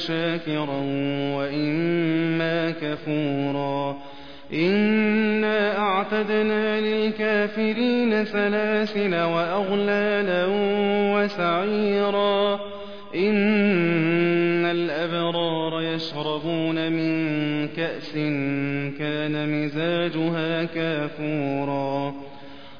شاكرا وإما كفورا. إنا أعتدنا للكافرين سلاسل وأغلالا وسعيرا. إن الأبرار يشربون من كأس كان مزاجها كافورا.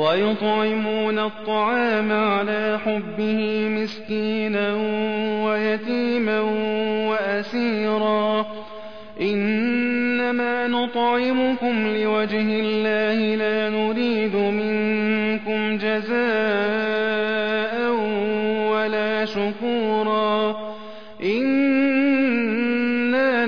ويطعمون الطعام على حبه مسكينا ويتيما وأسيرا. إنما نطعمكم لوجه الله لا نريد منكم جزاء ولا شكورا.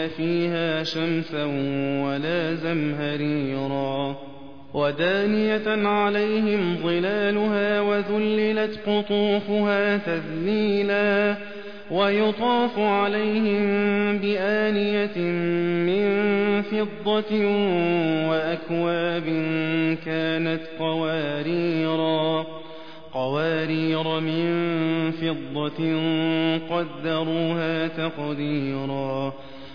يرون فيها شمسا ولا زمهريرا ودانية عليهم ظلالها وذللت قطوفها تذليلا ويطاف عليهم بآنية من فضة وأكواب كانت قواريرا قوارير من فضة قدروها تقديرا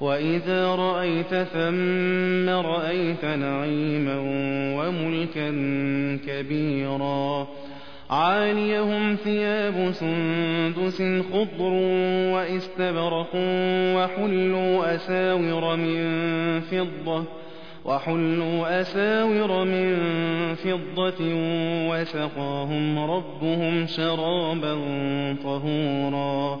وإذا رأيت ثم رأيت نعيما وملكا كبيرا عاليهم ثياب سندس خضر واستبرق وحلوا أساور من فضة وحلوا أساور من فضة وسقاهم ربهم شرابا طهورا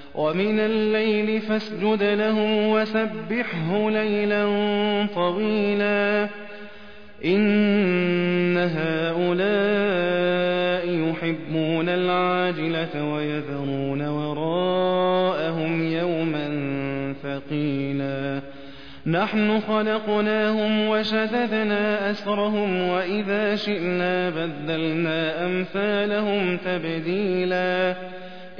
ومن الليل فاسجد له وسبحه ليلا طويلا. إن هؤلاء يحبون العاجلة ويذرون وراءهم يوما ثقيلا. نحن خلقناهم وشددنا أسرهم وإذا شئنا بدلنا أمثالهم تبديلا.